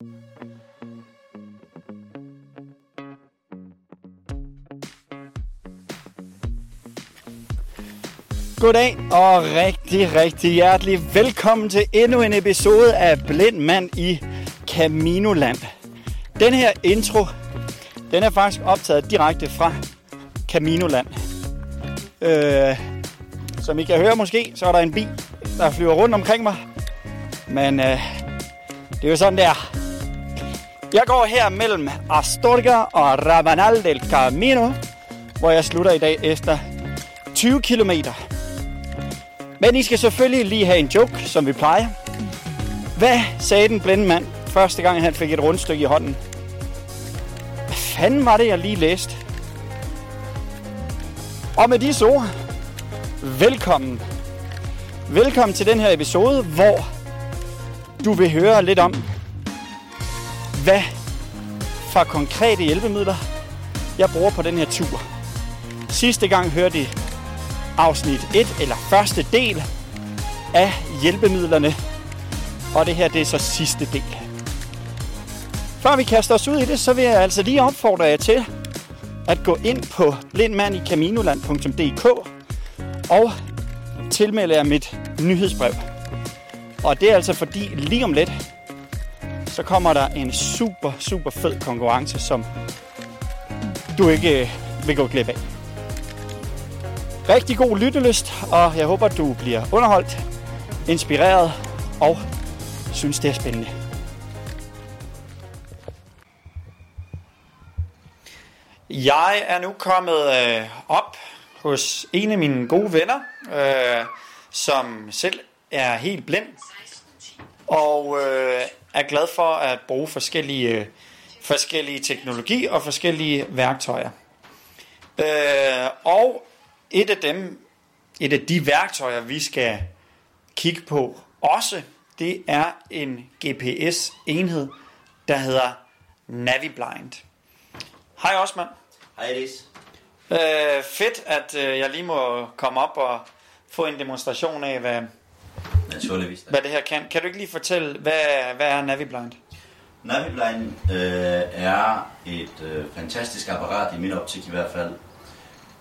Goddag og rigtig, rigtig hjertelig velkommen til endnu en episode af Blind Mand i Caminoland. Den her intro, den er faktisk optaget direkte fra Caminoland. Øh, som I kan høre måske, så er der en bil, der flyver rundt omkring mig. Men øh, det er jo sådan der. Jeg går her mellem Astorga og Rabanal del Camino, hvor jeg slutter i dag efter 20 km. Men I skal selvfølgelig lige have en joke, som vi plejer. Hvad sagde den blinde mand, første gang han fik et rundstykke i hånden? Hvad fanden var det, jeg lige læste? Og med disse ord, velkommen. Velkommen til den her episode, hvor du vil høre lidt om, hvad for konkrete hjælpemidler jeg bruger på den her tur. Sidste gang hørte I afsnit 1, eller første del af hjælpemidlerne. Og det her, det er så sidste del. Før vi kaster os ud i det, så vil jeg altså lige opfordre jer til at gå ind på blindmandicaminoland.dk og tilmelde jer mit nyhedsbrev. Og det er altså fordi lige om lidt, så kommer der en super, super fed konkurrence, som du ikke øh, vil gå glip af. Rigtig god lyttelyst, og jeg håber, du bliver underholdt, inspireret og synes, det er spændende. Jeg er nu kommet øh, op hos en af mine gode venner, øh, som selv er helt blind, og øh, er glad for at bruge forskellige, øh, forskellige teknologi og forskellige værktøjer. Øh, og et af dem, et af de værktøjer, vi skal kigge på også, det er en GPS-enhed, der hedder NaviBlind. Hej Osman. Hej Elis. Øh, fedt, at øh, jeg lige må komme op og få en demonstration af, hvad, Naturligvis. hvad det her kan. Kan du ikke lige fortælle, hvad, hvad er NaviBlind? Naviblind øh, er et øh, fantastisk apparat, i min optik i hvert fald,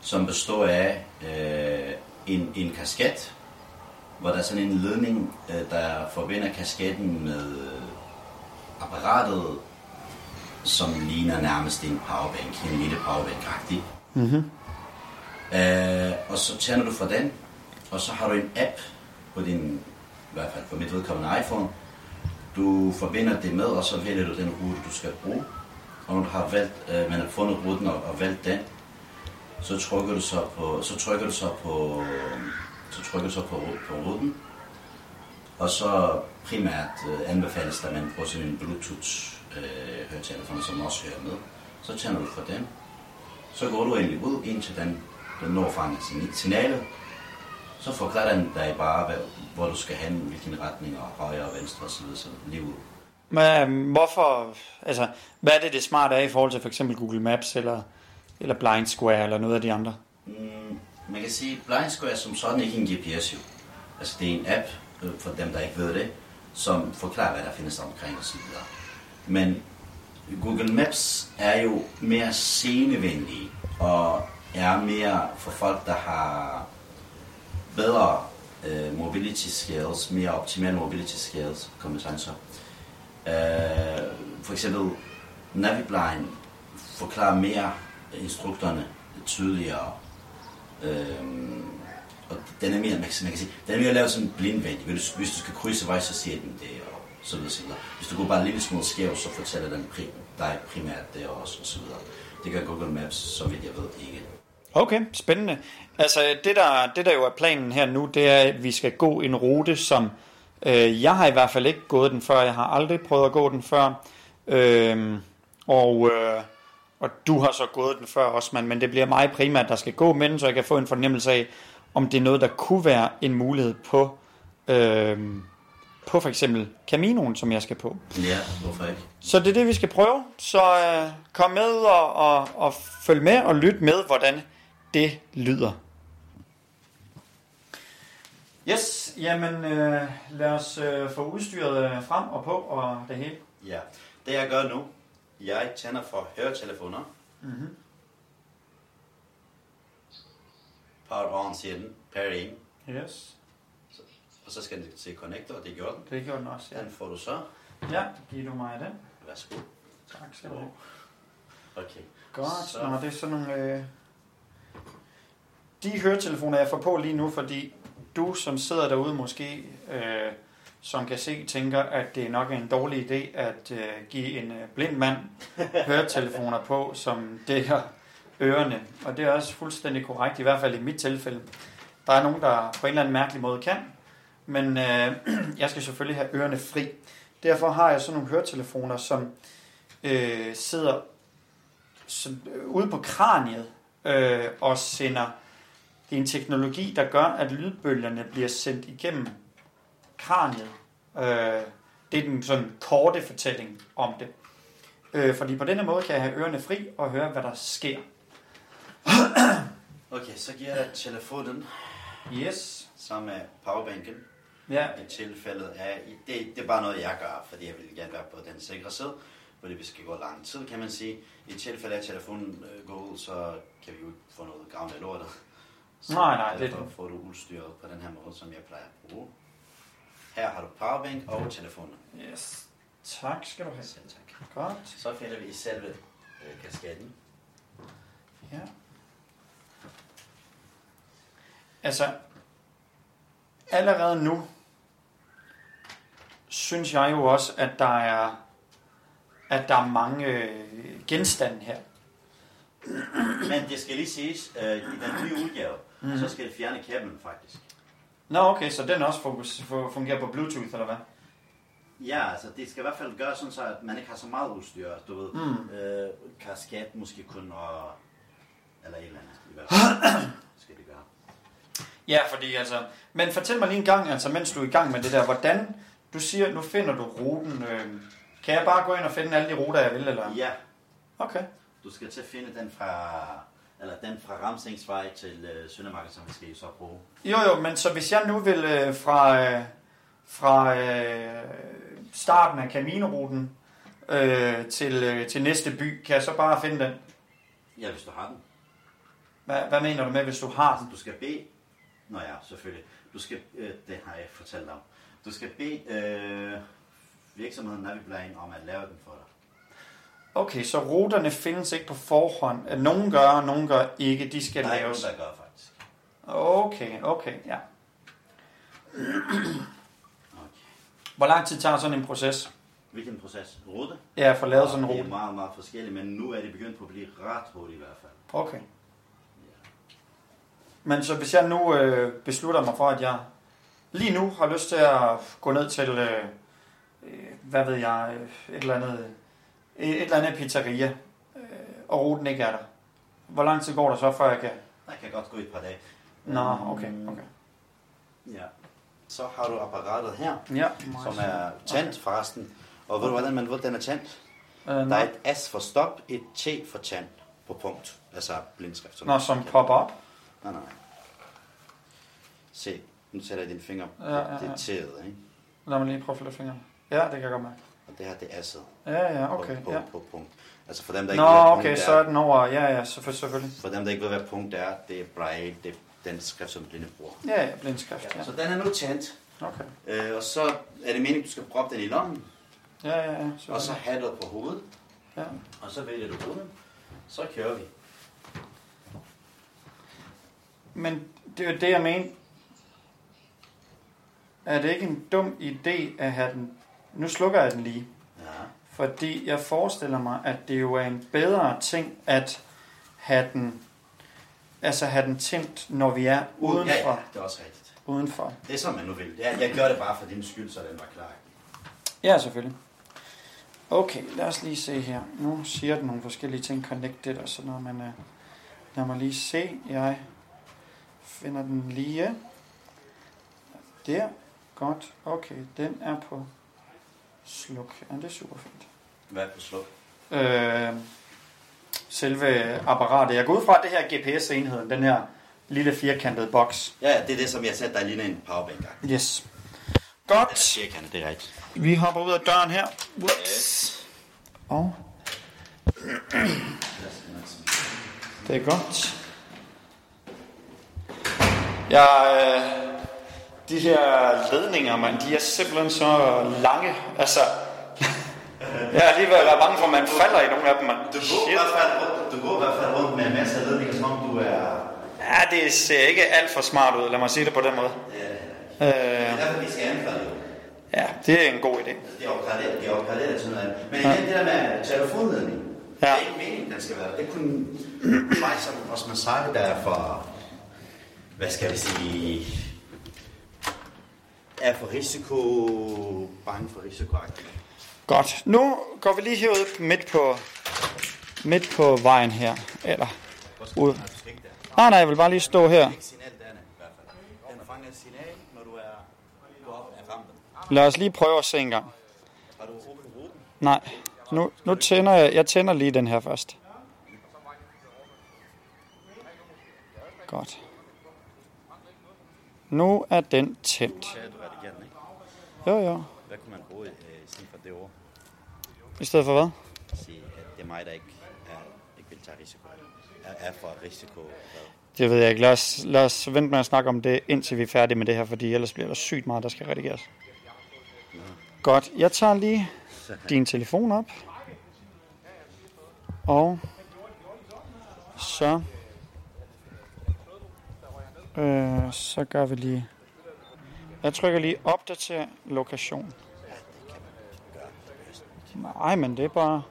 som består af øh, en, en kasket, hvor der er sådan en ledning, øh, der forbinder kasketten med øh, apparatet, som ligner nærmest en powerbank, en lille powerbank-agtig. Mm-hmm. Øh, og så tænder du for den, og så har du en app på din, i hvert fald på mit vedkommende iPhone. Du forbinder det med, og så vælger du den rute, du skal bruge. Og når du har valgt, øh, man har fundet ruten og, og valgt den, så trykker du så på, så trykker du så på, så trykker du så på, på ruten. Og så primært øh, anbefales der, at man bruger sådan en Bluetooth øh, som også hører med. Så tænder du for den. Så går du egentlig ud, indtil den, den når fanget signalet. Så forklarer den dig bare, hvad, hvor du skal hen, hvilken retning, og højre og venstre osv. Så lige ud. Men, hvorfor, altså, hvad er det, det smarte er i forhold til for eksempel Google Maps eller, eller Blind Square eller noget af de andre? Mm, man kan sige, Blind Square er som sådan ikke en GPS jo. Altså det er en app, øh, for dem der ikke ved det, som forklarer, hvad der findes omkring videre. Men Google Maps er jo mere scenevenlige, og er mere for folk, der har bedre øh, mobility skills, mere optimale mobility skills, kompetencer. Øh, for eksempel Naviblind forklarer mere instruktørerne tydeligere. Øhm, og den er mere, man kan, man kan sige, den er mere lavet som blindvendig. Hvis, hvis du skal krydse vej, så siger den det, og så videre, så videre. Hvis du går bare en lille smule skæv, så fortæller den pri dig primært det også, og så videre. Det gør Google Maps, så vidt jeg ved, ikke. Okay, spændende. Altså det der, det der jo er planen her nu, det er, at vi skal gå en rute, som øh, jeg har i hvert fald ikke gået den før. Jeg har aldrig prøvet at gå den før. Øh, og, øh, og du har så gået den før også, man, men det bliver mig primært, der skal gå med den, så jeg kan få en fornemmelse af, om det er noget, der kunne være en mulighed på, øh, på for eksempel Caminoen, som jeg skal på. Ja, hvorfor ikke? Så det er det, vi skal prøve. Så øh, kom med og, og, og følg med og lyt med, hvordan det lyder. Yes, jamen øh, lad os øh, få udstyret øh, frem og på og det hele. Ja, det jeg gør nu, jeg tænder for høretelefoner. Mm-hmm. Power on siger den, pair in. Yes, Og så skal den se connector, og det gjorde den. det gjorde den også, ja. Den får du så. Ja, giver du mig den. Værsgo. Tak skal du have. Okay. Godt, Så- så. Nå, det er sådan nogle... Øh... De høretelefoner, jeg får på lige nu, fordi du, som sidder derude måske, øh, som kan se, tænker, at det nok er en dårlig idé at øh, give en øh, blind mand høretelefoner på, som dækker ørerne. Og det er også fuldstændig korrekt, i hvert fald i mit tilfælde. Der er nogen, der på en eller anden mærkelig måde kan, men øh, jeg skal selvfølgelig have ørerne fri. Derfor har jeg sådan nogle høretelefoner, som øh, sidder sådan, øh, ude på kraniet øh, og sender det er en teknologi, der gør, at lydbølgerne bliver sendt igennem kraniet. Øh, det er den sådan korte fortælling om det. Øh, fordi på denne måde kan jeg have ørerne fri og høre, hvad der sker. Okay, så giver jeg telefonen Yes. sammen med powerbanken. Ja, I tilfældet af, det, det er bare noget, jeg gør, fordi jeg vil gerne være på den sikre side, fordi vi skal gå lang tid, kan man sige. I tilfælde af, at telefonen øh, går ud, så kan vi jo ikke få noget gavn af lortet. Så Nej, nej, det er derfor får du udstyret på den her måde, som jeg plejer at bruge. Her har du powerbank og telefonen. yes. Tak skal du have. Selv tak. Godt. Så finder vi i selve øh, kasketten. Ja. Altså, allerede nu synes jeg jo også, at der er, at der er mange øh, genstande her. Men det skal lige siges, øh, i den nye udgave, mm. så skal det fjerne kablen faktisk. Nå, okay, så den også fokus, fu- fungerer på Bluetooth, eller hvad? Ja, altså det skal i hvert fald gøre sådan, så at man ikke har så meget udstyr. Du ved, Mm. øh, kasket måske kun og... Eller et eller andet i hvert fald. skal det gøre. Ja, fordi altså... Men fortæl mig lige en gang, altså mens du er i gang med det der, hvordan... Du siger, nu finder du ruten. Øh, kan jeg bare gå ind og finde alle de ruter, jeg vil, eller? Ja, Okay. du skal til at finde den fra... Eller den fra Ramsingsvej til øh, Søndermarken, som vi skal så bruge. Jo, jo, men så hvis jeg nu vil øh, fra, øh, fra øh, starten af Camino-ruten øh, til, øh, til næste by, kan jeg så bare finde den? Ja, hvis du har den. Hvad, hvad mener du med, hvis du har den? Du skal bede... Nå ja, selvfølgelig. Du skal... Øh, det har jeg fortalt dig om. Du skal bede øh, virksomheden Naviplan om at lave den for dig. Okay, så ruterne findes ikke på forhånd. Nogen gør, og nogen gør ikke. De skal ikke laves. nogen, der gør faktisk. Okay, okay, ja. Okay. Hvor lang tid tager sådan en proces? Hvilken proces? Rute? Ja, for lavet sådan en Det er rute. meget, meget forskelligt, men nu er det begyndt på at blive ret hurtigt i hvert fald. Okay. Men så hvis jeg nu øh, beslutter mig for, at jeg lige nu har lyst til at gå ned til, øh, øh, hvad ved jeg, øh, et eller andet, et, eller andet pizzeria, øh, og ruten ikke er der. Hvor lang tid går der så, før jeg kan... Der kan godt gå et par dage. Nå, okay, okay. Ja. Så har du apparatet her, Ja, som er tændt forresten. Og ved du, hvordan man ved, den er tændt? Øh, Der er et S for stop, et T for tændt på punkt. Altså blindskrift. som- Nå, som popper op. Nej, nej. Se, nu sætter jeg dine fingre på Ja, ja, ja. det T'et, ikke? Lad mig lige prøve at flytte fingrene. Ja, det kan jeg godt mærke. Og det her, det er S'et Ja, ja, på, okay. på, Ja. på, punkt. Altså for dem, der ikke Nå, ved, okay, punkt så er den over. Ja, ja, selvfø- selvfølgelig. For dem, der ikke ved, hvad punkt er, det er braille, det er den skrift, som blinde bruger. Ja, ja, blindskrift, ja. Så den er nu tændt, Okay. øh, og så er det meningen, du skal proppe den i lommen, Ja, ja, ja. og så have det på hovedet, Ja. og så vælger du ruten, så kører vi. Men det er jo det, jeg mener. Er det ikke en dum idé at have den... Nu slukker jeg den lige. Ja. Fordi jeg forestiller mig, at det jo er en bedre ting at have den, altså have den tændt, når vi er udenfor. Ja, ja, det er også rigtigt. udenfor. Det er som man nu vil. Jeg, jeg gør det bare for din skyld, så den var klar. Ja, selvfølgelig. Okay, lad os lige se her. Nu siger den nogle forskellige ting, connected og sådan noget, men uh, lad mig lige se. Jeg finder den lige der. Godt. Okay, den er på sluk. Ja, det er super fint. Hvad er på sluk? Øh, selve apparatet. Jeg går ud fra, at det her GPS-enheden, den her lille firkantede boks. Ja, ja, det er det, som jeg sagde, der ligner en powerbank. Yes. Godt. Cirka, det er rigtigt. Vi hopper ud af døren her. Whoops. Og det er godt. Ja, øh, de her ledninger, man, de er simpelthen så lange. Altså, jeg er alligevel været bange for, at man falder i nogle af dem. Man. Du går, i hvert fald, rundt- du går i hvert fald rundt med en masse ledninger, som om du er... Ja, det ser ikke alt for smart ud, lad mig sige det på den måde. Ja, Øh, det er derfor, vi skal anfalde jo. ja, det er en god idé. Det er opgraderet, det er opgraderet til noget andet. Men igen, det der med telefonledning, Ja. det er ikke meningen, den skal være. Det kunne mig som Osman Sarke, der er for, hvad skal vi sige, er for risiko, bange for risiko. Godt. Nu går vi lige herud midt på, midt på vejen her. Eller ud. Nej, nej, jeg vil bare lige stå her. Er er. Lad os lige prøve at se en gang. Nej, nu, nu tænder jeg, jeg tænder lige den her først. Godt. Nu er den tændt. Jo, jo. Hvad kunne man bruge øh, i stedet for det ord? I stedet for hvad? Sige, at det er mig, der ikke, er, ikke vil tage risiko. Er, er for risiko. Det ved jeg ikke. Lad os, lad os vente med at snakke om det, indtil vi er færdige med det her, fordi ellers bliver der sygt meget, der skal redigeres. Godt. Jeg tager lige din telefon op. Og så, øh, så gør vi lige... Jeg trykker lige opdater lokation. Nej, men det er bare...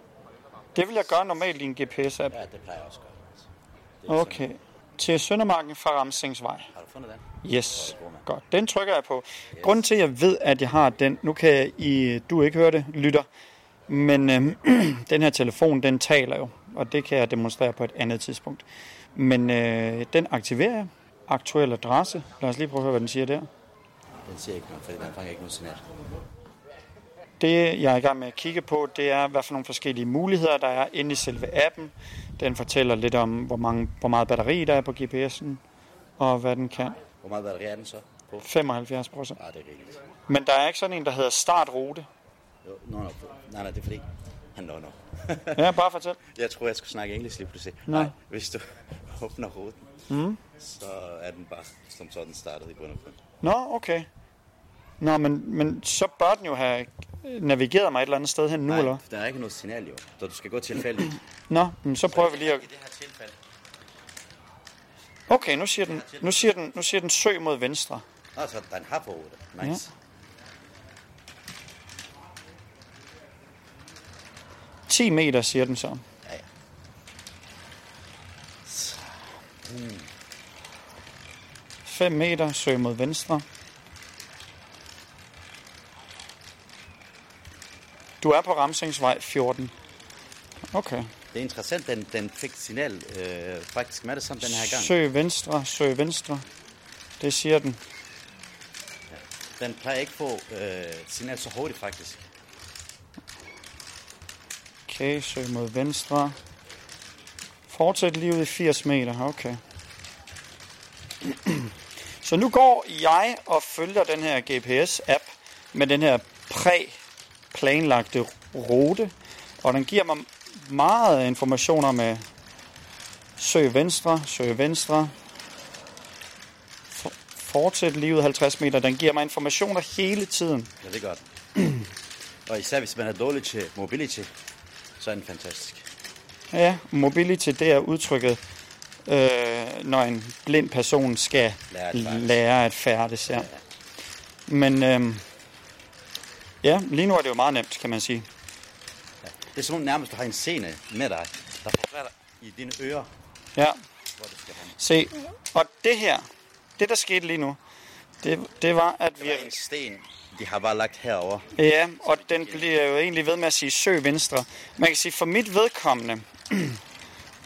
Det vil jeg gøre normalt i en GPS-app. Ja, det plejer jeg også Okay. Til Søndermarken fra Ramsingsvej. Har du fundet den? Yes. Godt. Den trykker jeg på. Grunden til, at jeg ved, at jeg har den, nu kan jeg, I, du ikke høre det, lytter, men øhm, den her telefon, den taler jo, og det kan jeg demonstrere på et andet tidspunkt. Men øh, den aktiverer jeg. Aktuel adresse. Lad os lige prøve at høre, hvad den siger der. Den siger ikke noget, fordi den fanger ikke noget signal. Det, jeg er i gang med at kigge på, det er, hvad for nogle forskellige muligheder, der er inde i selve appen. Den fortæller lidt om, hvor, mange, hvor meget batteri der er på GPS'en, og hvad den kan. Hvor meget batteri er den så på? 75 procent. Ah, det er rigeligt. Men der er ikke sådan en, der hedder startrute. Jo, no, no, nej, nej, det er fordi... No, no. Ja, bare fortæl. jeg tror, jeg skulle snakke engelsk lige pludselig. Nej. Nej, hvis du åbner ruten, mm. så er den bare som sådan startet i bund og grund. Nå, okay. Nå, men, men så bør den jo have navigeret mig et eller andet sted hen nu, Nej, eller? der er ikke noget signal jo, så du skal gå tilfældigt. Nå, men så prøver vi lige at... I det her tilfælde, Okay, nu siger den, nu siger den, nu siger den søg mod venstre. altså den har på rute. Nice. 10 meter, siger den så. Ja, ja. 5 meter, søg mod venstre. Du er på Ramsingsvej 14. Okay. Det er interessant, den, den fik signal øh, faktisk med det samme den her gang. Søg venstre, søg venstre. Det siger den. Den plejer ikke få øh, signal så hurtigt faktisk. Okay, søg mod venstre. Fortsæt lige ud i 80 meter, okay. Så nu går jeg og følger den her GPS-app med den her præ-planlagte rute, og den giver mig meget information om øh, søg venstre, søg venstre, fortsæt lige ud 50 meter. Den giver mig informationer hele tiden. Ja, det er godt. og især hvis man er dårlig til mobility, så er den fantastisk. Ja, mobility, det er udtrykket, øh, når en blind person skal Lære at færdes. lære at færdes. Ja. Men øh, ja, lige nu er det jo meget nemt, kan man sige. Det er som om nærmest, du har en scene med dig, der dig i dine ører, Ja, hvor du skal hen. se, og det her, det der skete lige nu, det, det var, at vi... Det er en sten, de har bare lagt herover. Ja, og den bliver jo egentlig ved med at sige søg venstre. Man kan sige, for mit vedkommende,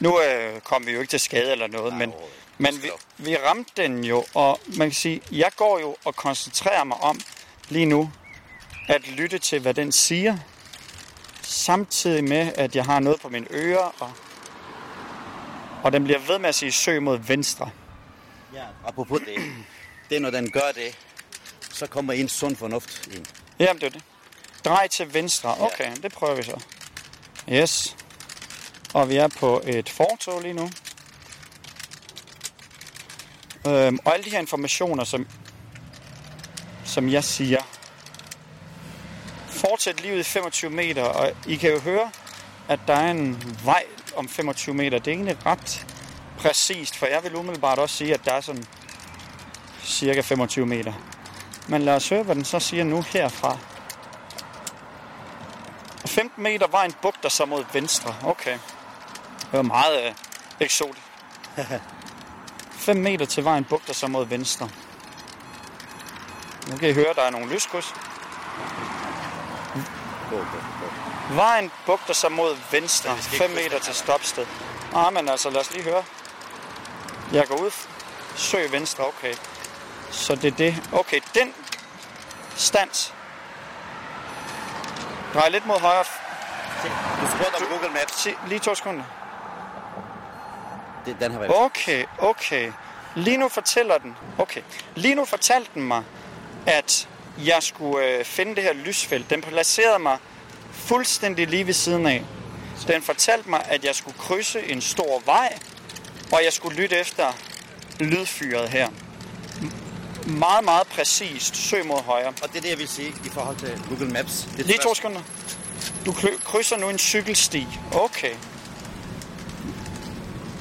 nu øh, kom vi jo ikke til skade eller noget, men, overhovedet ikke. men vi, vi ramte den jo, og man kan sige, jeg går jo og koncentrerer mig om lige nu, at lytte til, hvad den siger, samtidig med, at jeg har noget på mine ører, og, og den bliver ved med at sige søg mod venstre. Ja. Apropos det, det er når den gør det, så kommer en sund fornuft ind. Jamen, det er det. Drej til venstre. Okay, ja. det prøver vi så. Yes. Og vi er på et fortog lige nu. Øhm, og alle de her informationer, som, som jeg siger, fortsæt livet i 25 meter, og I kan jo høre, at der er en vej om 25 meter. Det er egentlig ret præcist, for jeg vil umiddelbart også sige, at der er sådan cirka 25 meter. Men lad os høre, hvad den så siger nu herfra. 15 meter vejen bugter så mod venstre. Okay. Det var meget øh, eksotisk. 5 meter til vejen bugter sig mod venstre. Nu kan I høre, der er nogle lyskryds. Vejen bugter sig mod venstre. 5 meter til stopsted. Ah, men altså, lad os lige høre. Jeg går ud. Søg venstre, okay. Så det er det. Okay, den stands. Drej lidt mod højre. Du spurgte om Google Maps. Lige to sekunder. Det, den har været... Okay, okay. Lige nu fortæller den. Okay. Lige nu fortalte den mig, at jeg skulle øh, finde det her lysfelt. Den placerede mig fuldstændig lige ved siden af. Den fortalte mig, at jeg skulle krydse en stor vej, og jeg skulle lytte efter lydfyret her. Meget, meget præcist. Søg mod højre. Og det er det, jeg vil sige i forhold til Google Maps. Det Lige to sekunder. Du krydser nu en cykelsti. Okay.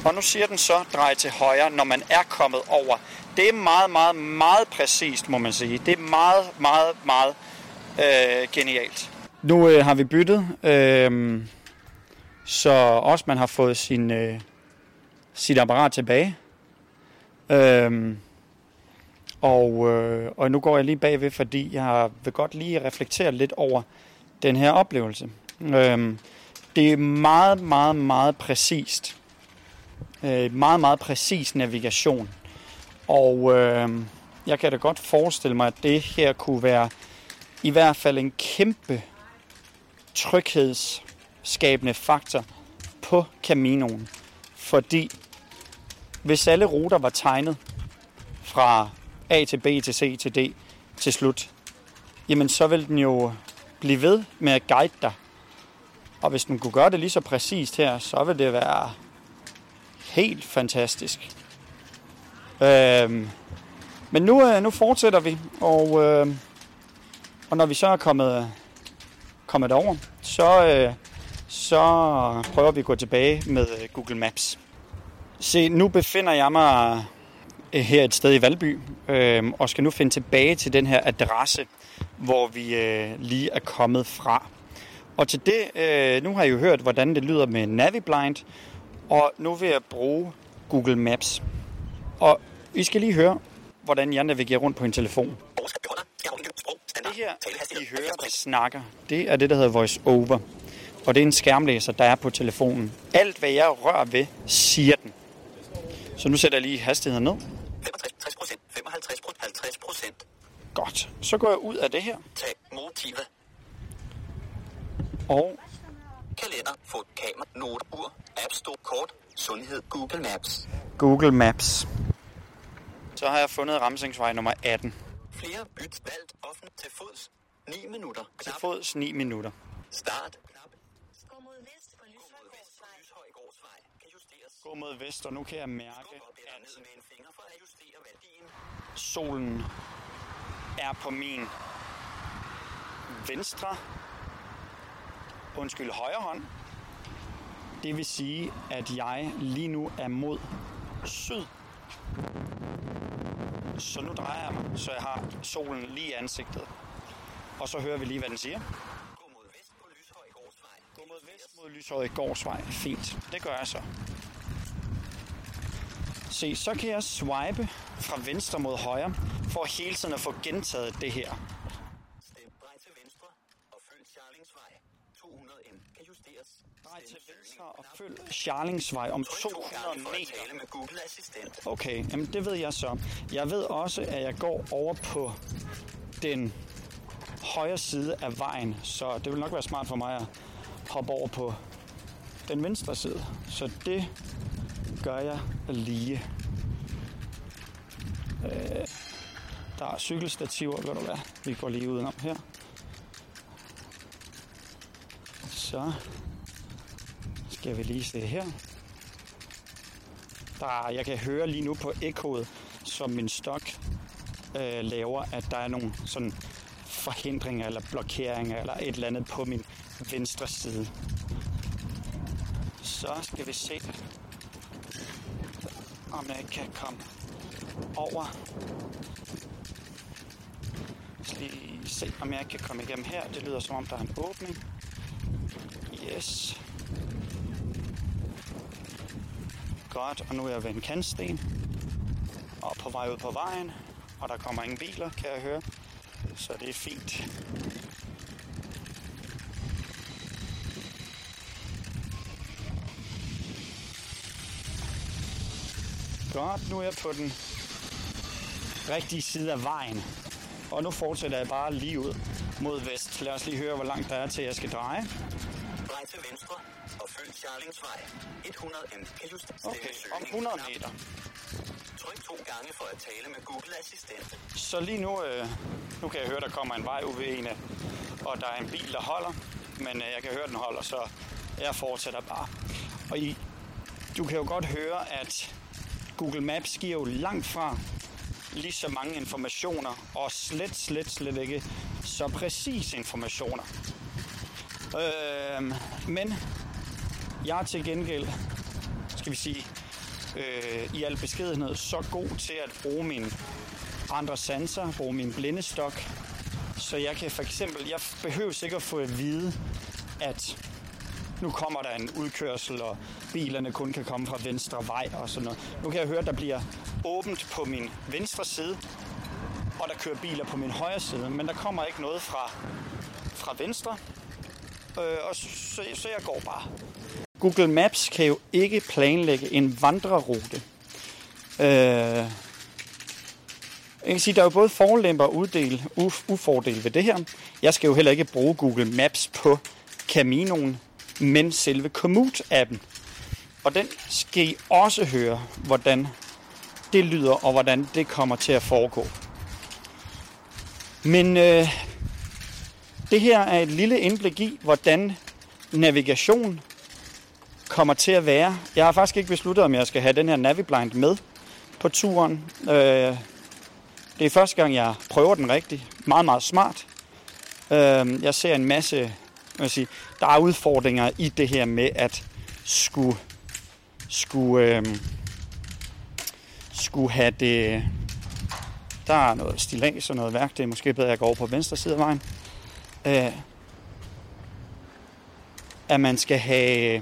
Og nu siger den så, drej til højre, når man er kommet over. Det er meget, meget, meget præcist, må man sige. Det er meget, meget, meget øh, genialt. Nu øh, har vi byttet, øh, så også man har fået sin, øh, sit apparat tilbage. Øh, og, øh, og nu går jeg lige bagved, fordi jeg vil godt lige reflektere lidt over den her oplevelse. Øh, det er meget, meget, meget præcist. Øh, meget, meget præcis navigation. Og øh, jeg kan da godt forestille mig, at det her kunne være i hvert fald en kæmpe tryghedsskabende faktor på Caminoen. Fordi hvis alle ruter var tegnet fra A til B til C til D til slut, jamen så vil den jo blive ved med at guide dig. Og hvis den kunne gøre det lige så præcist her, så vil det være helt fantastisk. Øhm, men nu, øh, nu fortsætter vi, og, øh, og når vi så er kommet, kommet over, så, øh, så prøver vi at gå tilbage med øh, Google Maps. Se, nu befinder jeg mig øh, her et sted i Valby, øh, og skal nu finde tilbage til den her adresse, hvor vi øh, lige er kommet fra. Og til det, øh, nu har I jo hørt, hvordan det lyder med Naviblind, og nu vil jeg bruge Google Maps. Og I skal lige høre, hvordan jeg navigerer rundt på en telefon. Det her, I hører, der snakker, det er det, der hedder voice over. Og det er en skærmlæser, der er på telefonen. Alt, hvad jeg rører ved, siger den. Så nu sætter jeg lige hastigheden ned. 65 procent, 55 50 procent. Godt. Så går jeg ud af det her, Tag motive, og Store, kort, sundhed, Google Maps. Google Maps. Så har jeg fundet Ramsingsvej nummer 18. Flere byt valgt offent til fods. 9 minutter. Til fods 9 minutter. Start. Knap. Gå mod vest på Lyshøjgårdsvej. Kan justeres. Gå mod vest, og nu kan jeg mærke, ned med en finger for at justere værdien. solen er på min venstre, undskyld, højre hånd. Det vil sige, at jeg lige nu er mod syd. Så nu drejer jeg mig, så jeg har solen lige i ansigtet. Og så hører vi lige, hvad den siger. Gå mod vest på Lyshøjgårdsvej. Gå mod vest mod Lyshøje Gårdsvej. Fint. Det gør jeg så. Se, så kan jeg swipe fra venstre mod højre, for hele tiden at få gentaget det her. Stem drej til venstre og følg Charlingsvej. 200 M kan justeres. Drej til venstre og følg Charlingsvej om Tryk to 200 gange for at meter. Okay, jamen det ved jeg så. Jeg ved også, at jeg går over på den højre side af vejen, så det vil nok være smart for mig at hoppe over på den venstre side. Så det gør jeg lige. Øh, Der er cykelstativer, ved du hvad. Vi går lige udenom her. Så skal vi lige se her. Der, jeg kan høre lige nu på ekkoet, som min stok øh, laver, at der er nogle sådan forhindringer eller blokeringer eller et eller andet på min venstre side. Så skal vi se, om jeg kan komme over. Så lige se, om jeg kan komme igennem her. Det lyder som om, der er en åbning. Yes. Godt, og nu er jeg ved en kantsten. Og på vej ud på vejen. Og der kommer ingen biler, kan jeg høre. Så det er fint. Godt, nu er jeg på den rigtige side af vejen. Og nu fortsætter jeg bare lige ud mod vest. Lad os lige høre, hvor langt der er til, jeg skal dreje. Drej til venstre Charlingsvej. 100 M kan justere Okay, om 100 meter. Tryk to gange for at tale med Google Assistent. Så lige nu, øh, nu kan jeg høre, der kommer en vej ud ved en, og der er en bil, der holder. Men øh, jeg kan høre, den holder, så jeg fortsætter bare. Og I, du kan jo godt høre, at Google Maps giver jo langt fra lige så mange informationer, og slet, slet, slet ikke så præcise informationer. Øh, men jeg er til gengæld, skal vi sige, øh, i al beskedenhed, så god til at bruge mine andre sanser, bruge min blindestok. Så jeg kan for eksempel, jeg behøver sikkert få at vide, at nu kommer der en udkørsel, og bilerne kun kan komme fra venstre vej og sådan noget. Nu kan jeg høre, at der bliver åbent på min venstre side, og der kører biler på min højre side, men der kommer ikke noget fra, fra venstre, øh, og så, så jeg går bare. Google Maps kan jo ikke planlægge en vandrerute. Øh, jeg kan sige, der er jo både forlemper og uddel, uf, ufordele ved det her. Jeg skal jo heller ikke bruge Google Maps på Caminoen, men selve Komoot-appen. Og den skal I også høre, hvordan det lyder, og hvordan det kommer til at foregå. Men øh, det her er et lille indblik i, hvordan navigation kommer til at være. Jeg har faktisk ikke besluttet, om jeg skal have den her Naviblind med på turen. Øh, det er første gang, jeg prøver den rigtigt. Meget, meget smart. Øh, jeg ser en masse, Jeg vil sige, der er udfordringer i det her med at skulle, skulle, øh, skulle have det... Der er noget stilas og noget værk. Det er måske bedre, at jeg går over på venstre side af vejen. Øh, at man skal have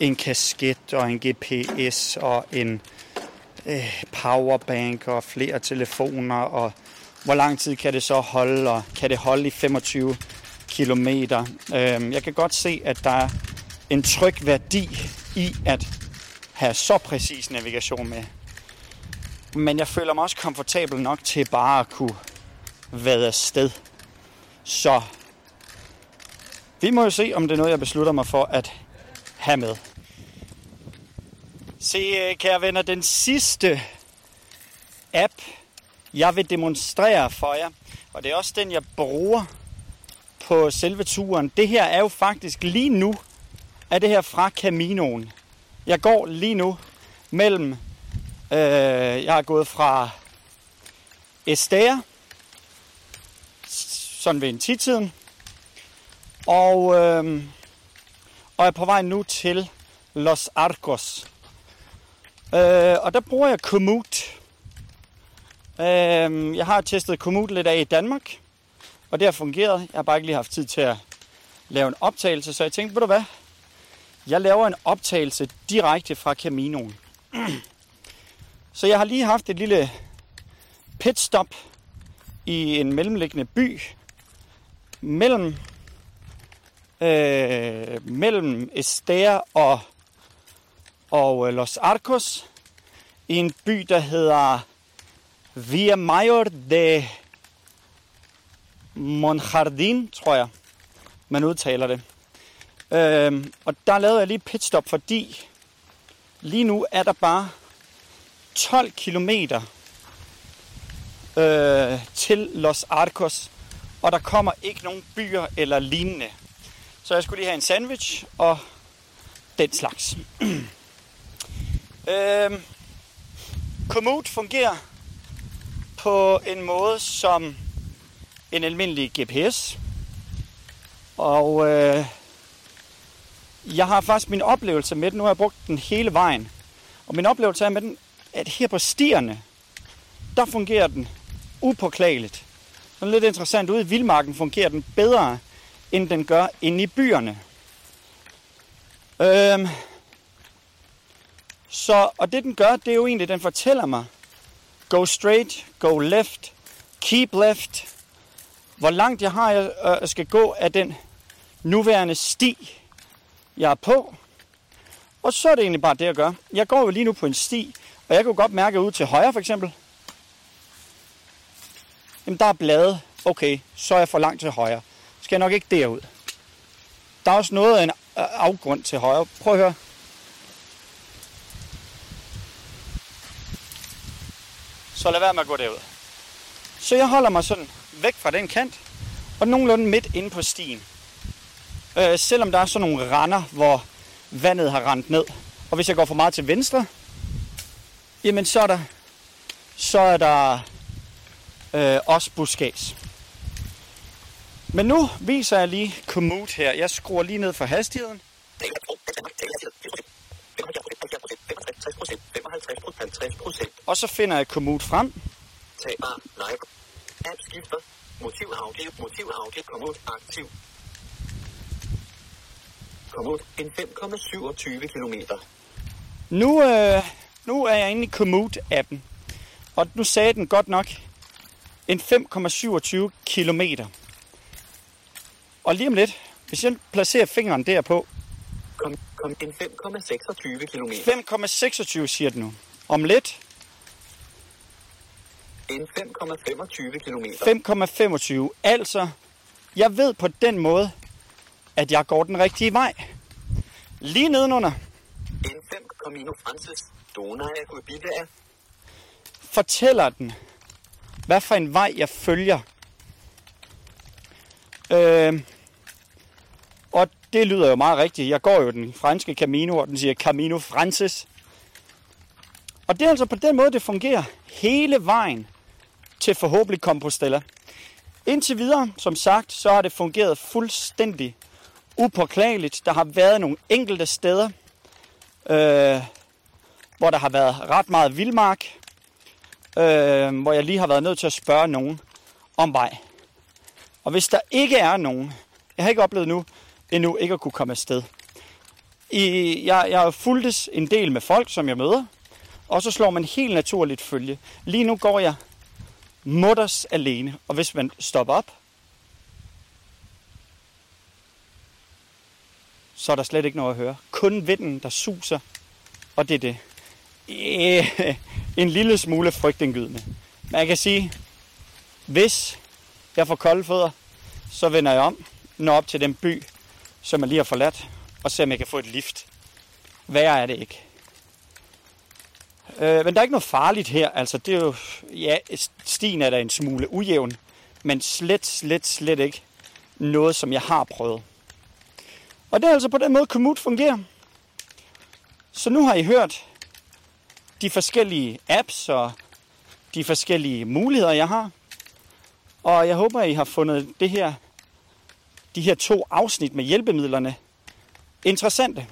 en kasket og en GPS og en øh, powerbank og flere telefoner og hvor lang tid kan det så holde og kan det holde i 25 kilometer. Øh, jeg kan godt se, at der er en tryg værdi i at have så præcis navigation med. Men jeg føler mig også komfortabel nok til bare at kunne være afsted. Så vi må jo se, om det er noget, jeg beslutter mig for at have med. Se, øh, kære venner, den sidste app, jeg vil demonstrere for jer, og det er også den, jeg bruger på selve turen. Det her er jo faktisk lige nu, er det her fra Caminoen. Jeg går lige nu mellem, øh, jeg er gået fra Esther, sådan ved en tidtiden, og, øh, og er på vej nu til Los Arcos. Øh, og der bruger jeg Komoot. Øh, jeg har testet Komoot lidt af i Danmark, og det har fungeret. Jeg har bare ikke lige haft tid til at lave en optagelse, så jeg tænkte, ved du hvad? Jeg laver en optagelse direkte fra Caminoen. Så jeg har lige haft et lille pitstop i en mellemliggende by mellem øh, mellem Esther og, og øh, Los Arcos i en by, der hedder Via Mayor de Monjardin, tror jeg, man udtaler det. Øh, og der lavede jeg lige pitstop, fordi lige nu er der bare 12 kilometer øh, til Los Arcos, og der kommer ikke nogen byer eller lignende. Så jeg skulle lige have en sandwich og den slags. øhm, Komoot fungerer på en måde som en almindelig GPS. Og øh, jeg har faktisk min oplevelse med den. Nu har jeg brugt den hele vejen. Og min oplevelse er med den, at her på stierne, der fungerer den upåklageligt. Sådan lidt interessant. Ude i vildmarken fungerer den bedre, end den gør inde i byerne. Øhm, så, og det den gør, det er jo egentlig, den fortæller mig, go straight, go left, keep left, hvor langt jeg har, jeg øh, skal gå af den nuværende sti, jeg er på. Og så er det egentlig bare det, jeg gør. Jeg går jo lige nu på en sti, og jeg kan godt mærke ud til højre for eksempel. Jamen, der er blade. Okay, så er jeg for langt til højre. Skal jeg nok ikke derud. Der er også noget af en øh, afgrund til højre. Prøv at høre. Så lad være med at gå derud. Så jeg holder mig sådan væk fra den kant, og nogenlunde midt inde på stien. Øh, selvom der er sådan nogle render, hvor vandet har rendt ned. Og hvis jeg går for meget til venstre, jamen så er der, så er der øh, også buskads. Men nu viser jeg lige Komoot her. Jeg skruer lige ned for hastigheden. Og så finder jeg Komoot frem. Tag bar, live. App skifter. Motiv audio, motiv audio, kommod aktiv. Kommod en 5,27 km. Nu, øh, nu er jeg inde i Komoot-appen. Og nu sagde den godt nok en 5,27 kilometer. Og lige om lidt, hvis jeg placerer fingeren derpå, Kom, kom en 5,26 km. 5,26 siger den nu. Om lidt, En 5,25 km. 5,25. Altså, jeg ved på den måde, at jeg går den rigtige vej. Lige nedenunder En 5 Camino Francis. Dona Guabida. fortæller den, hvad for en vej jeg følger. Øh, og det lyder jo meget rigtigt. Jeg går jo den franske Camino, og den siger Camino Francis. Og det er altså på den måde, det fungerer hele vejen til forhåbentlig Compostela. Indtil videre, som sagt, så har det fungeret fuldstændig upåklageligt. Der har været nogle enkelte steder, øh, hvor der har været ret meget vildmark, øh, hvor jeg lige har været nødt til at spørge nogen om vej. Og hvis der ikke er nogen, jeg har ikke oplevet nu, endnu ikke at kunne komme afsted. I, jeg, jeg har fulgtes en del med folk, som jeg møder, og så slår man helt naturligt følge. Lige nu går jeg mutters alene, og hvis man stopper op, så er der slet ikke noget at høre. Kun vinden, der suser, og det er det. Yeah. en lille smule frygtindgydende. Men jeg kan sige, hvis jeg får kolde fødder, så vender jeg om, når op til den by, som jeg lige har forladt, og ser om jeg kan få et lift. Værre er det ikke. Øh, men der er ikke noget farligt her. Altså, det er jo, ja, stien er da en smule ujævn, men slet, slet, slet ikke noget, som jeg har prøvet. Og det er altså på den måde, Komoot fungerer. Så nu har I hørt de forskellige apps og de forskellige muligheder, jeg har. Og jeg håber, I har fundet det her, de her to afsnit med hjælpemidlerne interessante.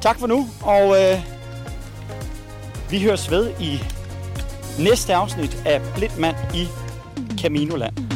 Tak for nu, og øh, vi høres ved i næste afsnit af Blindmand i Caminoland.